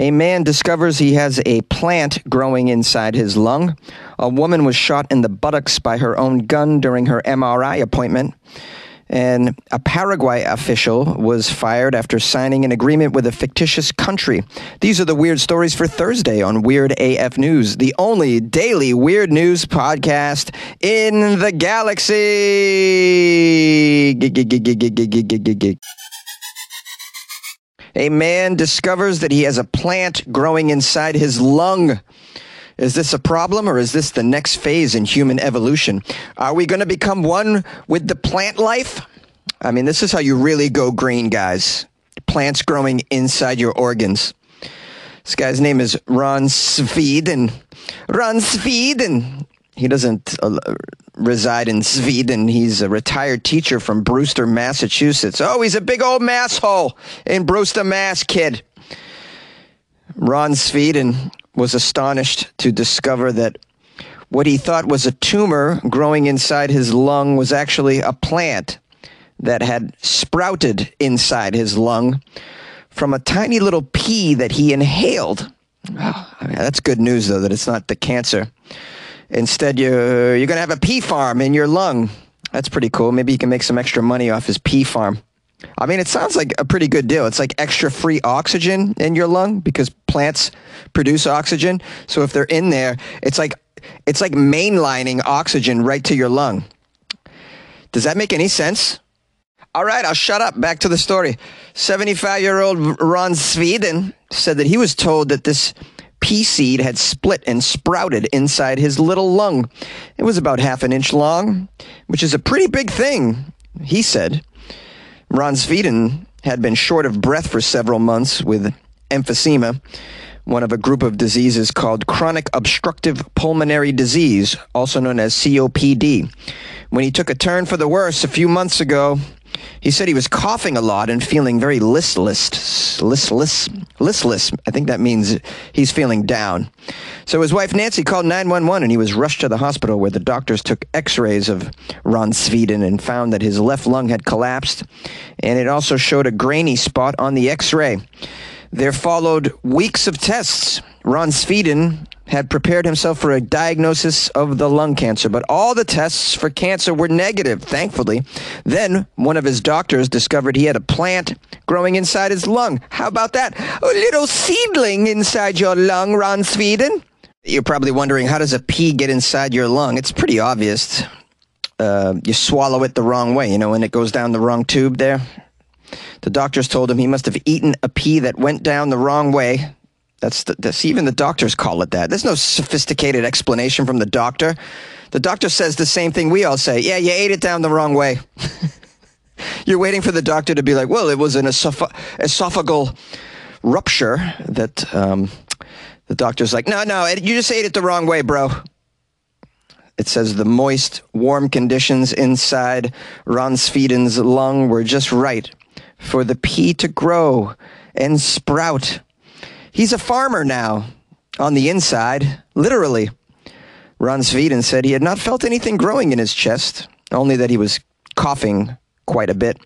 A man discovers he has a plant growing inside his lung. A woman was shot in the buttocks by her own gun during her MRI appointment. And a Paraguay official was fired after signing an agreement with a fictitious country. These are the weird stories for Thursday on Weird AF News, the only daily weird news podcast in the galaxy. A man discovers that he has a plant growing inside his lung. Is this a problem or is this the next phase in human evolution? Are we going to become one with the plant life? I mean, this is how you really go green, guys. Plants growing inside your organs. This guy's name is Ron Sweden. Ron Sweden. He doesn't uh, reside in Sweden. He's a retired teacher from Brewster, Massachusetts. Oh, he's a big old masshole in Brewster, Mass, kid. Ron Sweden was astonished to discover that what he thought was a tumor growing inside his lung was actually a plant that had sprouted inside his lung from a tiny little pea that he inhaled. Oh, I mean, that's good news, though, that it's not the cancer. Instead, you're, you're going to have a pea farm in your lung. That's pretty cool. Maybe you can make some extra money off his pea farm. I mean, it sounds like a pretty good deal. It's like extra free oxygen in your lung because plants produce oxygen. So if they're in there, it's like it's like mainlining oxygen right to your lung. Does that make any sense? All right, I'll shut up. Back to the story. 75 year old Ron Sweden said that he was told that this pea seed had split and sprouted inside his little lung. It was about half an inch long, which is a pretty big thing, he said. Ron Sweden had been short of breath for several months with emphysema, one of a group of diseases called chronic obstructive pulmonary disease, also known as COPD. When he took a turn for the worse a few months ago, he said he was coughing a lot and feeling very listless. Listless? Listless. I think that means he's feeling down. So his wife Nancy called 911 and he was rushed to the hospital where the doctors took x rays of Ron Sweden and found that his left lung had collapsed and it also showed a grainy spot on the x ray. There followed weeks of tests. Ron Sweden had prepared himself for a diagnosis of the lung cancer, but all the tests for cancer were negative, thankfully. Then one of his doctors discovered he had a plant growing inside his lung. How about that? A little seedling inside your lung, Ron Sweden. You're probably wondering, how does a pea get inside your lung? It's pretty obvious. Uh, you swallow it the wrong way, you know, when it goes down the wrong tube there. The doctors told him he must have eaten a pea that went down the wrong way. That's, the, that's even the doctors call it that. There's no sophisticated explanation from the doctor. The doctor says the same thing we all say. Yeah, you ate it down the wrong way. You're waiting for the doctor to be like, well, it was an esoph- esophageal rupture that um, the doctor's like, no, no, you just ate it the wrong way, bro. It says the moist, warm conditions inside Ron Sweden's lung were just right for the pea to grow and sprout. He's a farmer now on the inside, literally. Ron Sweden said he had not felt anything growing in his chest, only that he was coughing quite a bit.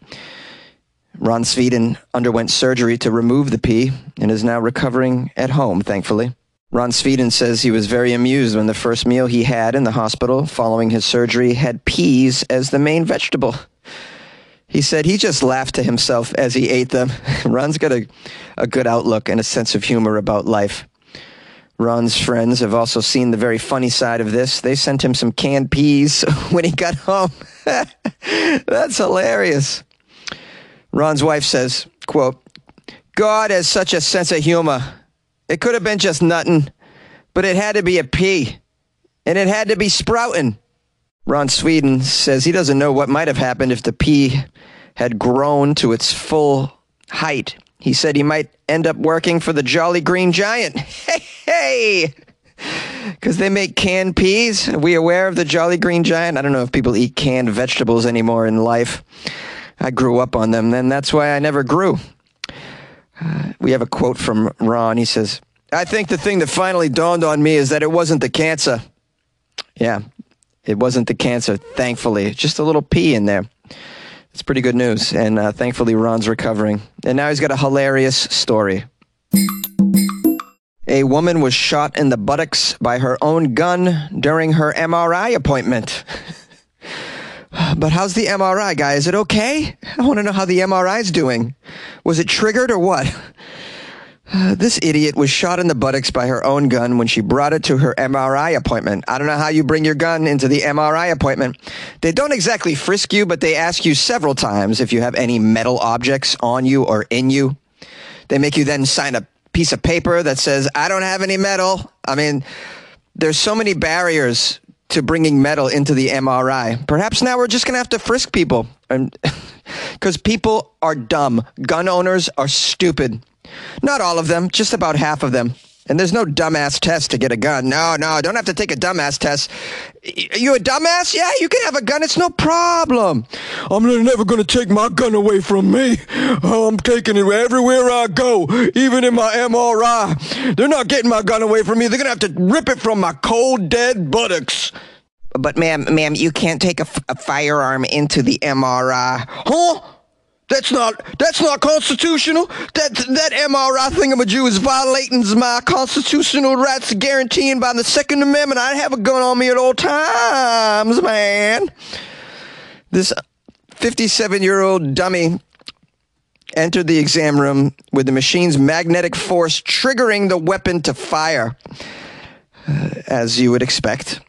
Ron Sweden underwent surgery to remove the pea and is now recovering at home, thankfully. Ron Sweden says he was very amused when the first meal he had in the hospital following his surgery had peas as the main vegetable. He said he just laughed to himself as he ate them. Ron's got a, a good outlook and a sense of humor about life. Ron's friends have also seen the very funny side of this. They sent him some canned peas when he got home. That's hilarious. Ron's wife says, quote, God has such a sense of humor. It could have been just nothing, but it had to be a pea. And it had to be sprouting. Ron Sweden says he doesn't know what might have happened if the pea had grown to its full height. He said he might end up working for the Jolly Green Giant. Hey, hey! Because they make canned peas. Are we aware of the Jolly Green Giant? I don't know if people eat canned vegetables anymore in life. I grew up on them, and that's why I never grew. Uh, we have a quote from Ron. He says, I think the thing that finally dawned on me is that it wasn't the cancer. Yeah, it wasn't the cancer, thankfully. Just a little pea in there. It's pretty good news. And uh, thankfully, Ron's recovering. And now he's got a hilarious story. A woman was shot in the buttocks by her own gun during her MRI appointment. but how's the MRI, guy? Is it okay? I want to know how the MRI is doing. Was it triggered or what? this idiot was shot in the buttocks by her own gun when she brought it to her MRI appointment. I don't know how you bring your gun into the MRI appointment. They don't exactly frisk you, but they ask you several times if you have any metal objects on you or in you. They make you then sign a piece of paper that says, I don't have any metal. I mean, there's so many barriers to bringing metal into the MRI. Perhaps now we're just going to have to frisk people. Because people are dumb. Gun owners are stupid. Not all of them, just about half of them. And there's no dumbass test to get a gun. No, no, don't have to take a dumbass test. You a dumbass? Yeah, you can have a gun. It's no problem. I'm never going to take my gun away from me. Oh, I'm taking it everywhere I go, even in my MRI. They're not getting my gun away from me. They're going to have to rip it from my cold, dead buttocks. But, ma'am, ma'am, you can't take a, a firearm into the MRI. Huh? That's not that's not constitutional. That that MRI thingamajig is violating my constitutional rights guaranteed by the Second Amendment. I have a gun on me at all times, man. This 57 year old dummy entered the exam room with the machine's magnetic force triggering the weapon to fire, uh, as you would expect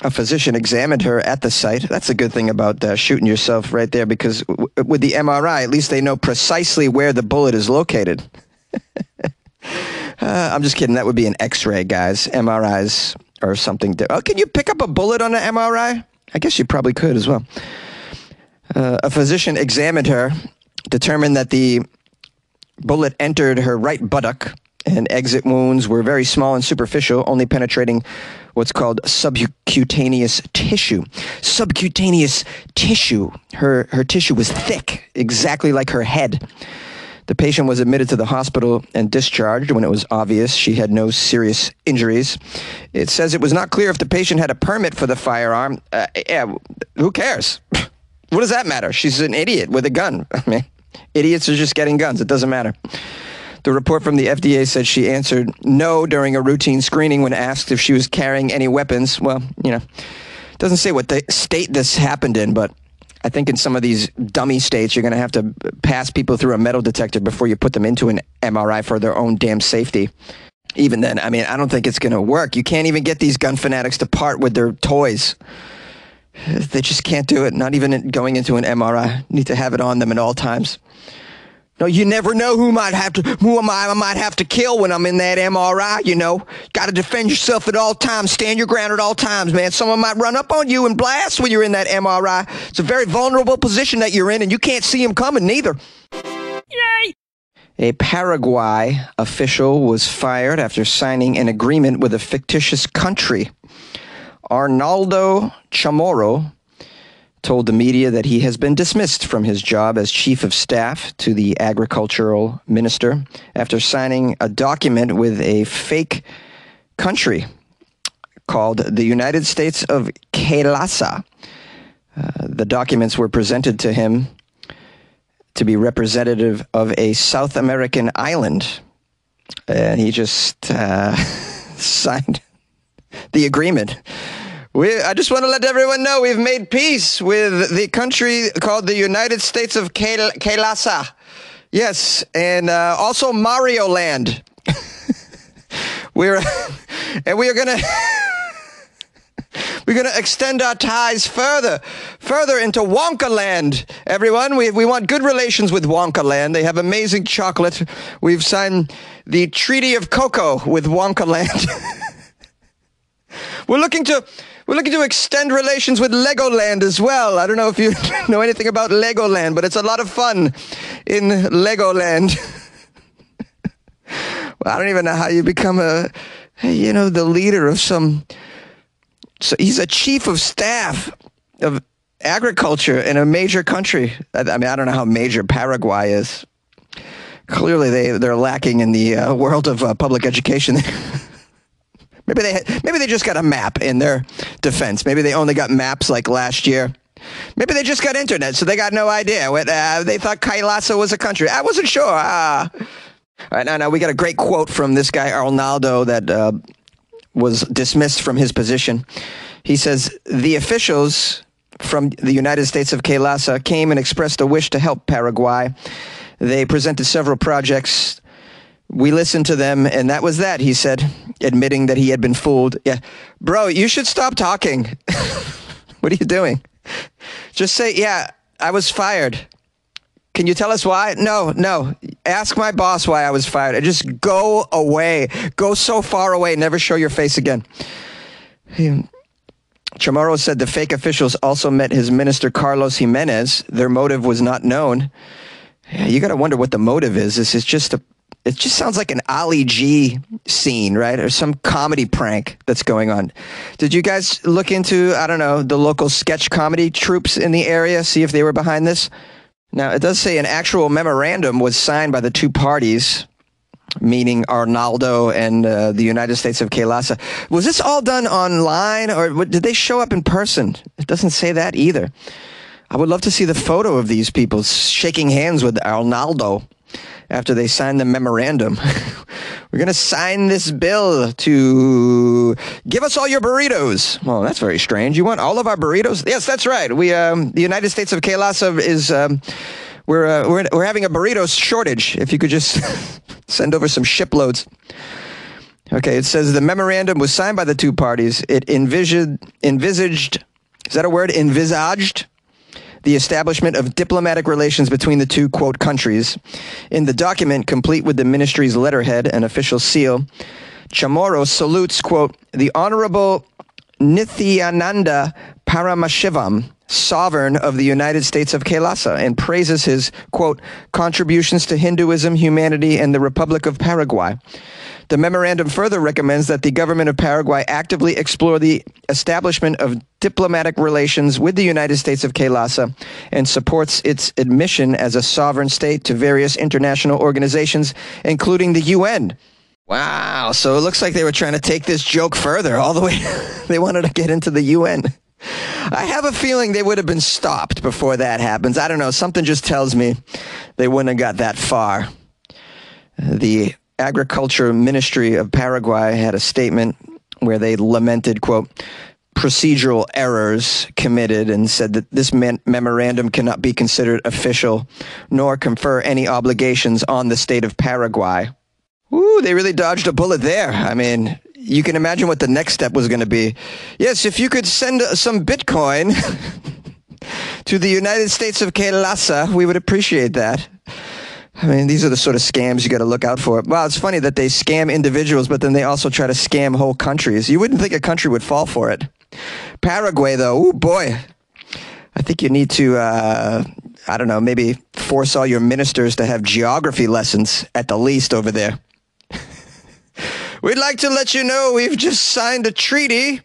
a physician examined her at the site. That's a good thing about uh, shooting yourself right there because w- with the MRI, at least they know precisely where the bullet is located. uh, I'm just kidding. That would be an x ray, guys. MRIs or something. Oh, can you pick up a bullet on an MRI? I guess you probably could as well. Uh, a physician examined her, determined that the bullet entered her right buttock and exit wounds were very small and superficial, only penetrating what's called subcutaneous tissue. Subcutaneous tissue. Her, her tissue was thick, exactly like her head. The patient was admitted to the hospital and discharged when it was obvious she had no serious injuries. It says it was not clear if the patient had a permit for the firearm. Uh, yeah, who cares? what does that matter? She's an idiot with a gun. I mean, idiots are just getting guns. It doesn't matter. The report from the FDA said she answered no during a routine screening when asked if she was carrying any weapons. Well, you know, doesn't say what the state this happened in, but I think in some of these dummy states, you're going to have to pass people through a metal detector before you put them into an MRI for their own damn safety. Even then, I mean, I don't think it's going to work. You can't even get these gun fanatics to part with their toys. They just can't do it, not even going into an MRI. Need to have it on them at all times. No, you never know who might have to who am I, I might have to kill when I'm in that MRI, you know. Gotta defend yourself at all times, stand your ground at all times, man. Someone might run up on you and blast when you're in that MRI. It's a very vulnerable position that you're in, and you can't see him coming neither. Yay! A Paraguay official was fired after signing an agreement with a fictitious country. Arnaldo Chamorro told the media that he has been dismissed from his job as chief of staff to the agricultural minister after signing a document with a fake country called the United States of Kailasa. Uh, the documents were presented to him to be representative of a South American island. And he just uh, signed the agreement. We, I just want to let everyone know we've made peace with the country called the United States of Kailasa. Yes, and uh, also Mario Land. we're and we are gonna we're gonna extend our ties further, further into Wonka Land. Everyone, we we want good relations with Wonka Land. They have amazing chocolate. We've signed the Treaty of Cocoa with Wonka Land. we're looking to we're looking to extend relations with Legoland as well. I don't know if you know anything about Legoland, but it's a lot of fun in Legoland. well, I don't even know how you become a, you know, the leader of some. So he's a chief of staff of agriculture in a major country. I, mean, I don't know how major Paraguay is. Clearly, they they're lacking in the uh, world of uh, public education. Maybe they maybe they just got a map in their defense. Maybe they only got maps like last year. Maybe they just got internet, so they got no idea. What, uh, they thought Kailasa was a country. I wasn't sure. Uh, All right, now, now we got a great quote from this guy Arnaldo that uh, was dismissed from his position. He says the officials from the United States of Kailasa came and expressed a wish to help Paraguay. They presented several projects. We listened to them, and that was that, he said, admitting that he had been fooled. Yeah. Bro, you should stop talking. what are you doing? Just say, yeah, I was fired. Can you tell us why? No, no. Ask my boss why I was fired. Just go away. Go so far away. Never show your face again. Hmm. Chamorro said the fake officials also met his minister Carlos Jimenez. Their motive was not known. You got to wonder what the motive is. This is just a. It just sounds like an Ali G scene, right? Or some comedy prank that's going on. Did you guys look into, I don't know, the local sketch comedy troupes in the area, see if they were behind this? Now, it does say an actual memorandum was signed by the two parties meaning Arnaldo and uh, the United States of Kailasa. Was this all done online or did they show up in person? It doesn't say that either. I would love to see the photo of these people shaking hands with Arnaldo after they signed the memorandum. We're going to sign this bill to give us all your burritos. Well, that's very strange. You want all of our burritos? Yes, that's right. We, um, the United States of Kailasa is. Um, we're, uh, we're, we're having a burrito shortage. If you could just send over some shiploads. Okay, it says the memorandum was signed by the two parties. It envisioned, envisaged, is that a word? Envisaged the establishment of diplomatic relations between the two, quote, countries. In the document, complete with the ministry's letterhead and official seal, Chamorro salutes, quote, the Honorable Nithyananda Paramashivam, sovereign of the United States of Kailasa, and praises his, quote, contributions to Hinduism, humanity, and the Republic of Paraguay. The memorandum further recommends that the government of Paraguay actively explore the establishment of diplomatic relations with the United States of Kailasa and supports its admission as a sovereign state to various international organizations, including the UN. Wow, so it looks like they were trying to take this joke further all the way. they wanted to get into the UN. I have a feeling they would have been stopped before that happens. I don't know. Something just tells me they wouldn't have got that far. The Agriculture Ministry of Paraguay had a statement where they lamented, quote, procedural errors committed and said that this memorandum cannot be considered official nor confer any obligations on the state of Paraguay. Ooh, they really dodged a bullet there. I mean, you can imagine what the next step was going to be. Yes, if you could send some Bitcoin to the United States of Kailasa, we would appreciate that. I mean, these are the sort of scams you got to look out for. Well, it's funny that they scam individuals, but then they also try to scam whole countries. You wouldn't think a country would fall for it. Paraguay, though, oh boy, I think you need to, uh, I don't know, maybe force all your ministers to have geography lessons at the least over there. We'd like to let you know we've just signed a treaty.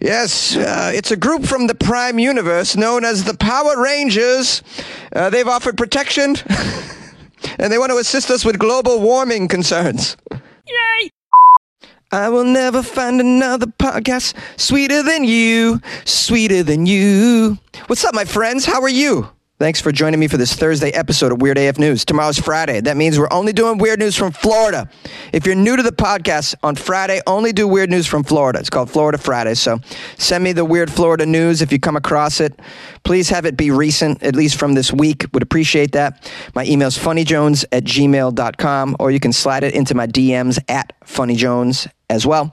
Yes, uh, it's a group from the Prime Universe known as the Power Rangers. Uh, they've offered protection, and they want to assist us with global warming concerns. Yay! I will never find another podcast sweeter than you, sweeter than you. What's up, my friends? How are you? Thanks for joining me for this Thursday episode of Weird AF News. Tomorrow's Friday. That means we're only doing weird news from Florida. If you're new to the podcast, on Friday, only do weird news from Florida. It's called Florida Friday. So send me the weird Florida news if you come across it. Please have it be recent, at least from this week. Would appreciate that. My email is funnyjones at gmail.com, or you can slide it into my DMs at funnyjones as well.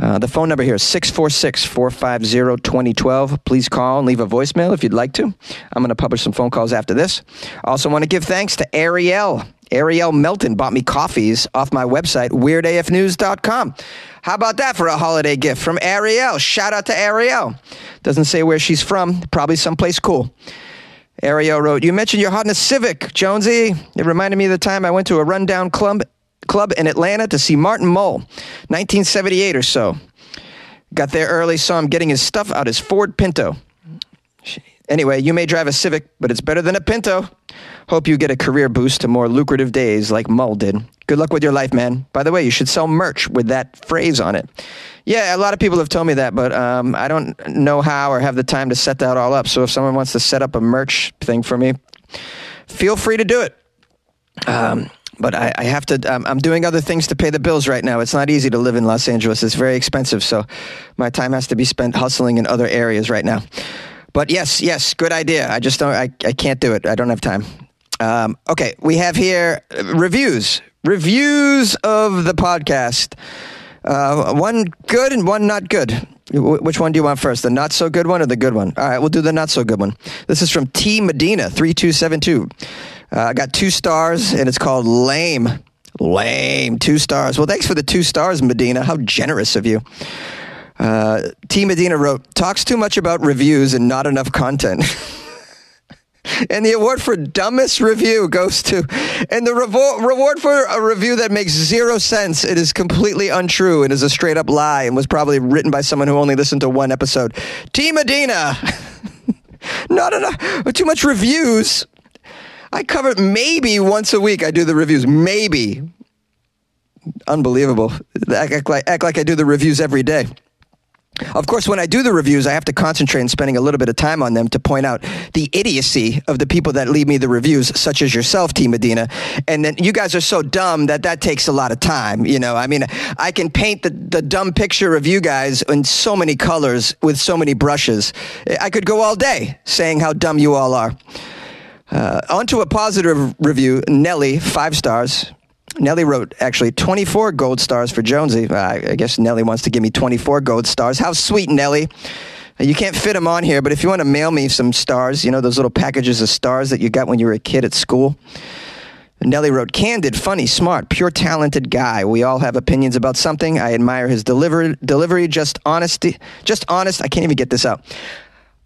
Uh, the phone number here is 646 450 2012. Please call and leave a voicemail if you'd like to. I'm going to publish some phone calls after this. Also, want to give thanks to Ariel. Ariel Melton bought me coffees off my website, weirdafnews.com. How about that for a holiday gift from Ariel? Shout out to Ariel. Doesn't say where she's from, probably someplace cool. Ariel wrote, You mentioned your Honda Civic, Jonesy. It reminded me of the time I went to a rundown club club in Atlanta to see Martin Mull, 1978 or so. Got there early, saw him getting his stuff out his Ford Pinto. Anyway, you may drive a Civic, but it's better than a Pinto. Hope you get a career boost to more lucrative days like Mull did. Good luck with your life, man. By the way, you should sell merch with that phrase on it. Yeah, a lot of people have told me that, but um, I don't know how or have the time to set that all up. So if someone wants to set up a merch thing for me, feel free to do it. Um, but I, I have to. Um, I'm doing other things to pay the bills right now. It's not easy to live in Los Angeles. It's very expensive, so my time has to be spent hustling in other areas right now. But yes, yes, good idea. I just don't. I, I can't do it. I don't have time. Um, okay, we have here reviews. Reviews of the podcast. Uh, one good and one not good. Which one do you want first? The not so good one or the good one? All right, we'll do the not so good one. This is from T Medina three two seven two. Uh, I got two stars and it's called lame. Lame. Two stars. Well, thanks for the two stars, Medina. How generous of you. Uh, T Medina wrote, talks too much about reviews and not enough content. And the award for dumbest review goes to, and the revo- reward for a review that makes zero sense. It is completely untrue and is a straight up lie and was probably written by someone who only listened to one episode. T Medina. Not enough, too much reviews. I cover it maybe once a week. I do the reviews. Maybe. Unbelievable. Act, like, act like I do the reviews every day. Of course, when I do the reviews, I have to concentrate on spending a little bit of time on them to point out the idiocy of the people that leave me the reviews, such as yourself, T. Medina. And then you guys are so dumb that that takes a lot of time. You know, I mean, I can paint the, the dumb picture of you guys in so many colors with so many brushes. I could go all day saying how dumb you all are. Uh, on to a positive review. Nelly, five stars. Nelly wrote actually 24 gold stars for Jonesy. Uh, I guess Nelly wants to give me 24 gold stars. How sweet, Nelly. You can't fit them on here, but if you want to mail me some stars, you know, those little packages of stars that you got when you were a kid at school. Nelly wrote, candid, funny, smart, pure talented guy. We all have opinions about something. I admire his delivery, delivery just honesty, just honest. I can't even get this out.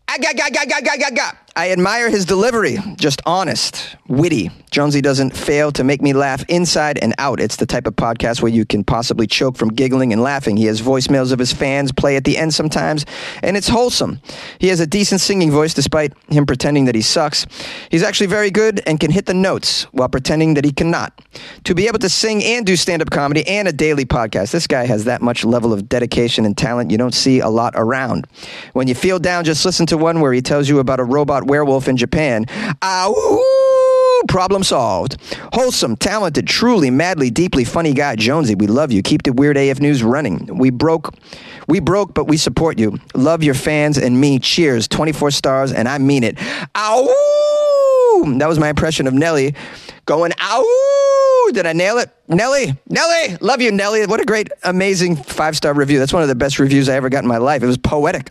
I got, got, got, got, got, got, got. I admire his delivery, just honest, witty. Jonesy doesn't fail to make me laugh inside and out. It's the type of podcast where you can possibly choke from giggling and laughing. He has voicemails of his fans play at the end sometimes, and it's wholesome. He has a decent singing voice despite him pretending that he sucks. He's actually very good and can hit the notes while pretending that he cannot. To be able to sing and do stand up comedy and a daily podcast, this guy has that much level of dedication and talent you don't see a lot around. When you feel down, just listen to one where he tells you about a robot werewolf in Japan. Ah, Ow! Problem solved. Wholesome, talented, truly, madly, deeply funny guy, Jonesy. We love you. Keep the Weird AF News running. We broke, we broke, but we support you. Love your fans and me. Cheers. 24 stars, and I mean it. Ah, Ow! That was my impression of Nelly going, ow! Did I nail it? Nelly, Nelly, love you, Nelly. What a great, amazing five star review. That's one of the best reviews I ever got in my life. It was poetic.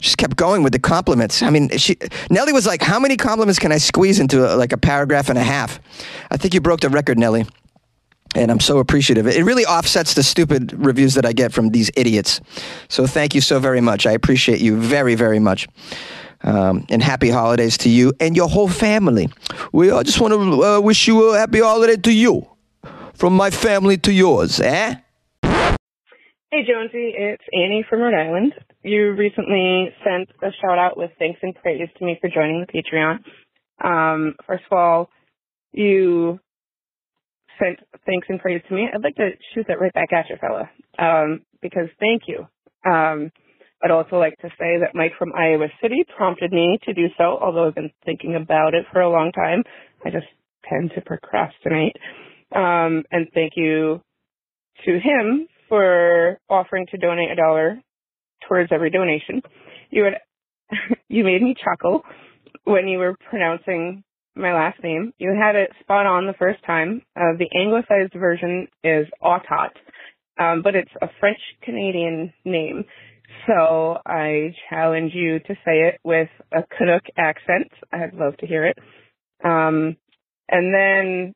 Just kept going with the compliments. I mean, she, Nelly was like, how many compliments can I squeeze into a, like a paragraph and a half? I think you broke the record, Nelly. And I'm so appreciative. It really offsets the stupid reviews that I get from these idiots. So thank you so very much. I appreciate you very, very much. Um, and happy holidays to you and your whole family. We I just want to uh, wish you a happy holiday to you, from my family to yours, eh? Hey Jonesy, it's Annie from Rhode Island. You recently sent a shout out with thanks and praise to me for joining the Patreon. Um, first of all, you sent thanks and praise to me. I'd like to shoot that right back at you, fella, um, because thank you. Um, I'd also like to say that Mike from Iowa City prompted me to do so, although I've been thinking about it for a long time. I just tend to procrastinate. Um, and thank you to him for offering to donate a dollar towards every donation. You had, you made me chuckle when you were pronouncing my last name. You had it spot on the first time. Uh, the anglicized version is Autot, um, but it's a French Canadian name. So I challenge you to say it with a Canuck accent. I'd love to hear it. Um, and then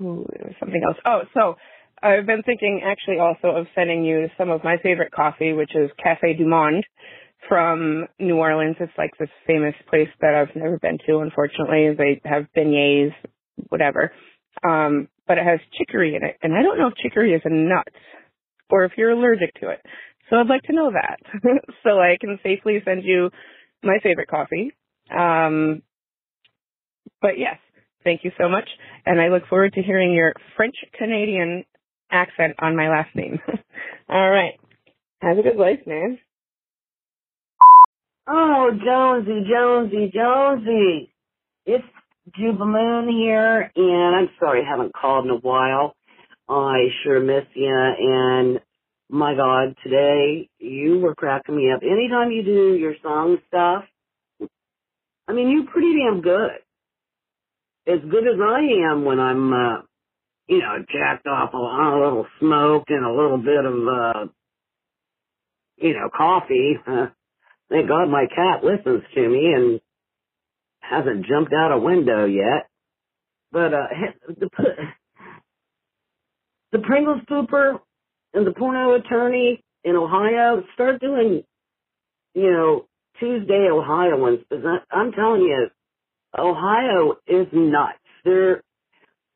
ooh, something else. Oh, so I've been thinking actually also of sending you some of my favorite coffee, which is Cafe Du Monde from New Orleans. It's like this famous place that I've never been to, unfortunately. They have beignets, whatever. Um, but it has chicory in it. And I don't know if chicory is a nut or if you're allergic to it. So I'd like to know that so I can safely send you my favorite coffee. Um, but yes, thank you so much. And I look forward to hearing your French Canadian accent on my last name. All right. Have a good life, man. Oh, Jonesy, Jonesy, Jonesy. It's Jubamoon here, and I'm sorry I haven't called in a while. I sure miss you, and my God, today you were cracking me up. Anytime you do your song stuff, I mean, you're pretty damn good. As good as I am when I'm, uh, you know, jacked off on a little smoke and a little bit of, uh, you know, coffee. Uh, thank God my cat listens to me and hasn't jumped out a window yet. But, uh, the, the Pringles pooper and the porno attorney in Ohio start doing, you know, Tuesday Ohioans. Because I'm telling you, Ohio is nuts. They're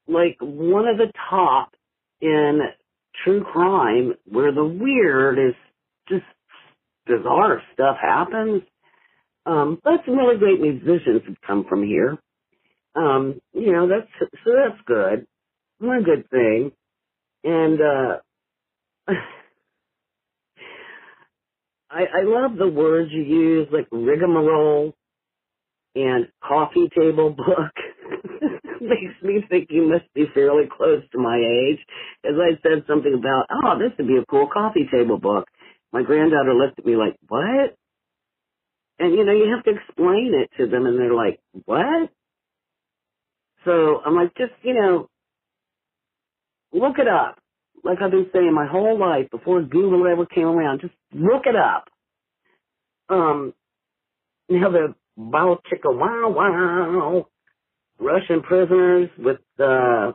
like one of the top in true crime where the weird is just bizarre stuff happens. Um, but some really great musicians have come from here. Um, you know, that's, so that's good. One good thing. And, uh, I, I love the words you use, like rigmarole and coffee table book. Makes me think you must be fairly close to my age. As I said something about, oh, this would be a cool coffee table book. My granddaughter looked at me like, what? And you know, you have to explain it to them and they're like, what? So I'm like, just, you know, look it up. Like I've been saying my whole life before Google ever came around, just look it up. Um, now the Chicka Wow Wow Russian prisoners with, uh,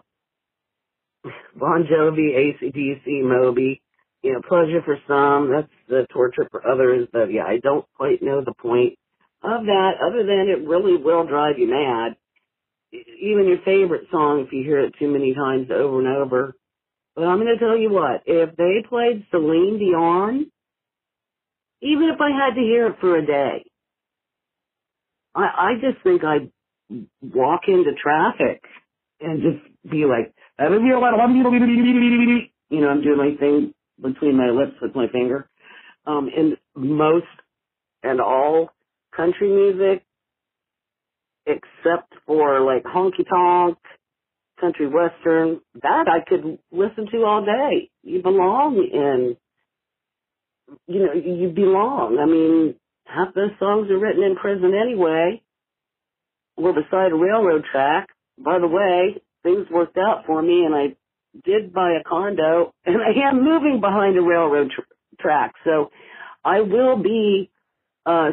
Bon Jovi, ACDC, Moby, you know, pleasure for some, that's the torture for others, but yeah, I don't quite know the point of that other than it really will drive you mad. Even your favorite song, if you hear it too many times over and over. But I'm going to tell you what, if they played Celine Dion, even if I had to hear it for a day, I, I just think I'd walk into traffic and just be like, you know, I'm doing my thing between my lips with my finger. Um, and most and all country music, except for like honky tonk, country western, that I could listen to all day. You belong in, you know, you belong. I mean, half those songs are written in prison anyway, or beside a railroad track. By the way, things worked out for me and I did buy a condo and I am moving behind a railroad tr- track. So I will be, uh,